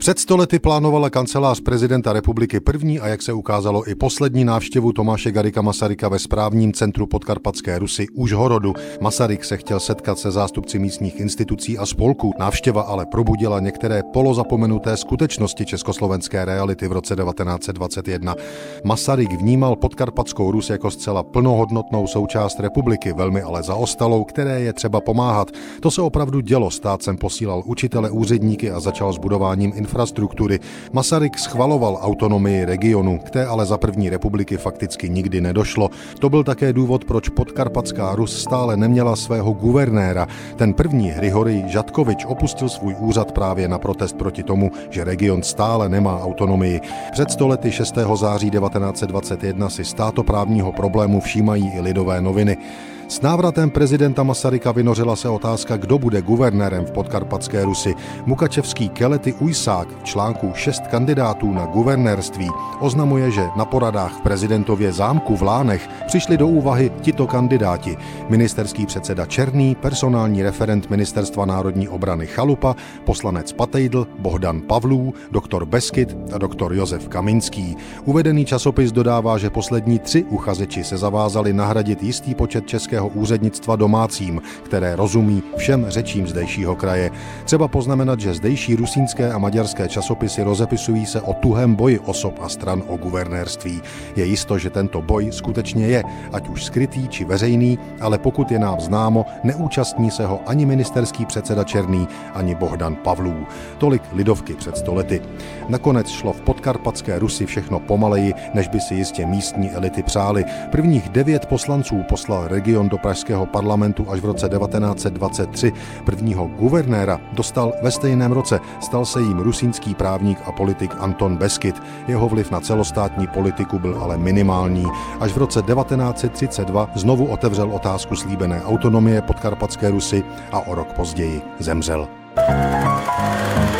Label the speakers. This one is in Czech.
Speaker 1: Před stolety plánovala kancelář prezidenta republiky první a jak se ukázalo i poslední návštěvu Tomáše Garika Masaryka ve správním centru podkarpatské Rusy Užhorodu. Masaryk se chtěl setkat se zástupci místních institucí a spolků. Návštěva ale probudila některé polozapomenuté skutečnosti československé reality v roce 1921. Masaryk vnímal podkarpatskou Rus jako zcela plnohodnotnou součást republiky, velmi ale zaostalou, které je třeba pomáhat. To se opravdu dělo. Stát sem posílal učitele, úředníky a začal s budováním infrastruktury. Masaryk schvaloval autonomii regionu, které ale za první republiky fakticky nikdy nedošlo. To byl také důvod, proč podkarpatská Rus stále neměla svého guvernéra. Ten první, Hrihory Žatkovič, opustil svůj úřad právě na protest proti tomu, že region stále nemá autonomii. Před stolety 6. září 1921 si státoprávního problému všímají i lidové noviny. S návratem prezidenta Masaryka vynořila se otázka, kdo bude guvernérem v podkarpatské Rusi. Mukačevský Kelety Ujsák v článku 6 kandidátů na guvernérství oznamuje, že na poradách v prezidentově zámku v Lánech přišli do úvahy tito kandidáti. Ministerský předseda Černý, personální referent Ministerstva národní obrany Chalupa, poslanec Patejdl, Bohdan Pavlů, doktor Beskyt a doktor Josef Kaminský. Uvedený časopis dodává, že poslední tři uchazeči se zavázali nahradit jistý počet českého českého úřednictva domácím, které rozumí všem řečím zdejšího kraje. Třeba poznamenat, že zdejší rusínské a maďarské časopisy rozepisují se o tuhém boji osob a stran o guvernérství. Je jisto, že tento boj skutečně je, ať už skrytý či veřejný, ale pokud je nám známo, neúčastní se ho ani ministerský předseda Černý, ani Bohdan Pavlů. Tolik lidovky před stolety. Nakonec šlo v podkarpatské Rusi všechno pomaleji, než by si jistě místní elity přáli. Prvních devět poslanců poslal region do pražského parlamentu až v roce 1923. Prvního guvernéra dostal ve stejném roce. Stal se jím rusínský právník a politik Anton Beskyt. Jeho vliv na celostátní politiku byl ale minimální. Až v roce 1932 znovu otevřel otázku slíbené autonomie podkarpatské Rusy a o rok později zemřel. thank you